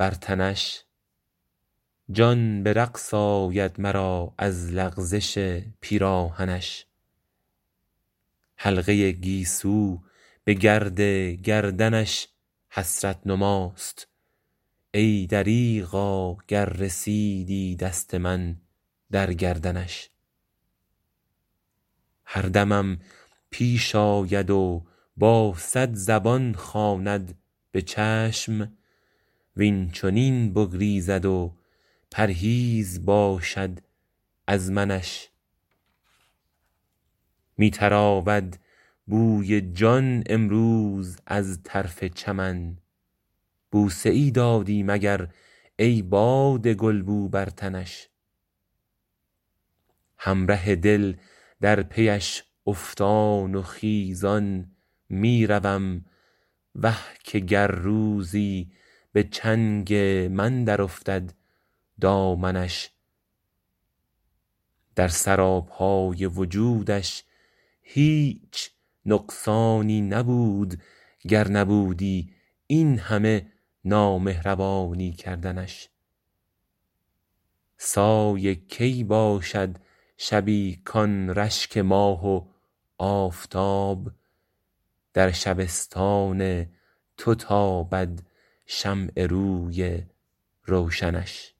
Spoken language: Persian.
بر تنش جان به رقص آید مرا از لغزش پیراهنش. حلقه گیسو به گرد گردنش حسرت نماست. ای دریغا گر رسیدی دست من در گردنش. هر دمم پیش آید و با صد زبان خواند به چشم وین چنین بگریزد و پرهیز باشد از منش. می تراود بوی جان امروز از طرف چمن. بوسه ای دادی مگر ای باد گلبو بر تنش. همره دل در پیش افتان و خیزان می روم. وه که گر روزی به چنگ من درافتد دامنش. در سراپای وجودش هیچ نقصانی نبود گر نبودی این همه نامهربانی کردنش. سایه کی باشد شبی کان رشک ماه و آفتاب در شبستان تو تابد شمع روی روشنش.